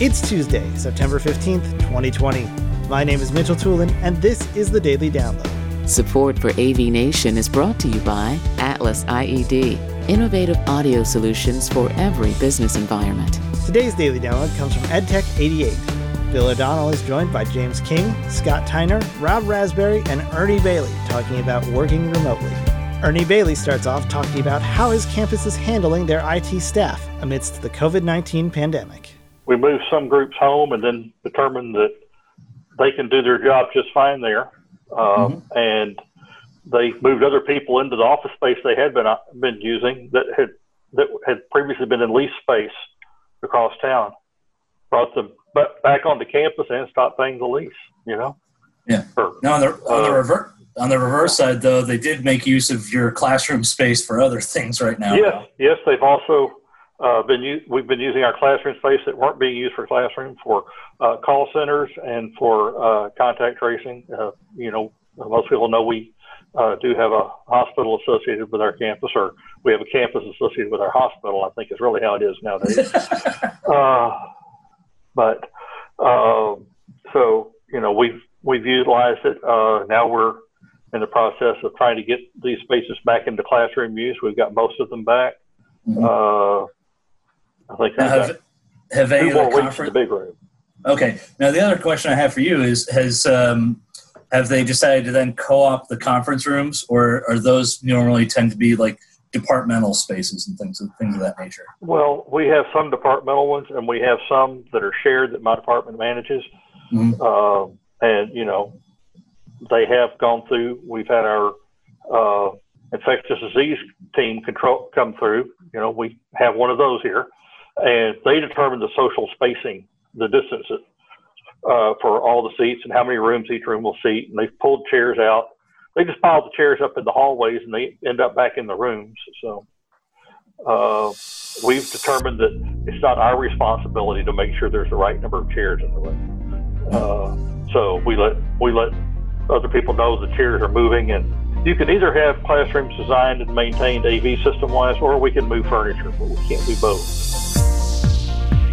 It's Tuesday, September 15th, 2020. My name is Mitchell Tulin, and this is the Daily Download. Support for AV Nation is brought to you by Atlas IED, innovative audio solutions for every business environment. Today's Daily Download comes from EdTech 88. Bill O'Donnell is joined by James King, Scott Tyner, Rob Raspberry, and Ernie Bailey talking about working remotely. Ernie Bailey starts off talking about how his campus is handling their IT staff amidst the COVID 19 pandemic we moved some groups home and then determined that they can do their job just fine there. Um, mm-hmm. And they moved other people into the office space they had been uh, been using that had that had previously been in lease space across town. Brought them back onto campus and stopped paying the lease. You know. Yeah. now on the on the uh, reverse on the reverse side, though, they did make use of your classroom space for other things right now. Yes, yes, they've also uh, been u- we've been using our classroom space that weren't being used for classroom for uh, call centers and for uh, contact tracing. Uh, you know, most people know we uh, do have a hospital associated with our campus, or we have a campus associated with our hospital. I think is really how it is nowadays. Uh, but um, so you know, we've we've utilized it. now we're in the process of trying to get these spaces back into classroom use. We've got most of them back. Mm-hmm. I think have, have any more weeks in the big room. Okay. Now the other question I have for you is: Has um, have they decided to then co-op the conference rooms, or are those normally tend to be like departmental spaces and things things of that nature? Well, we have some departmental ones, and we have some that are shared that my department manages. Mm-hmm. Uh, and you know, they have gone through. We've had our uh, infectious disease team control come through. You know, we have one of those here and they determine the social spacing, the distances uh, for all the seats and how many rooms each room will seat. And they've pulled chairs out. They just pile the chairs up in the hallways and they end up back in the rooms. So uh, we've determined that it's not our responsibility to make sure there's the right number of chairs in the room. Uh, so we let we let other people know the chairs are moving and you can either have classrooms designed and maintained AV system wise, or we can move furniture, but we can't do both.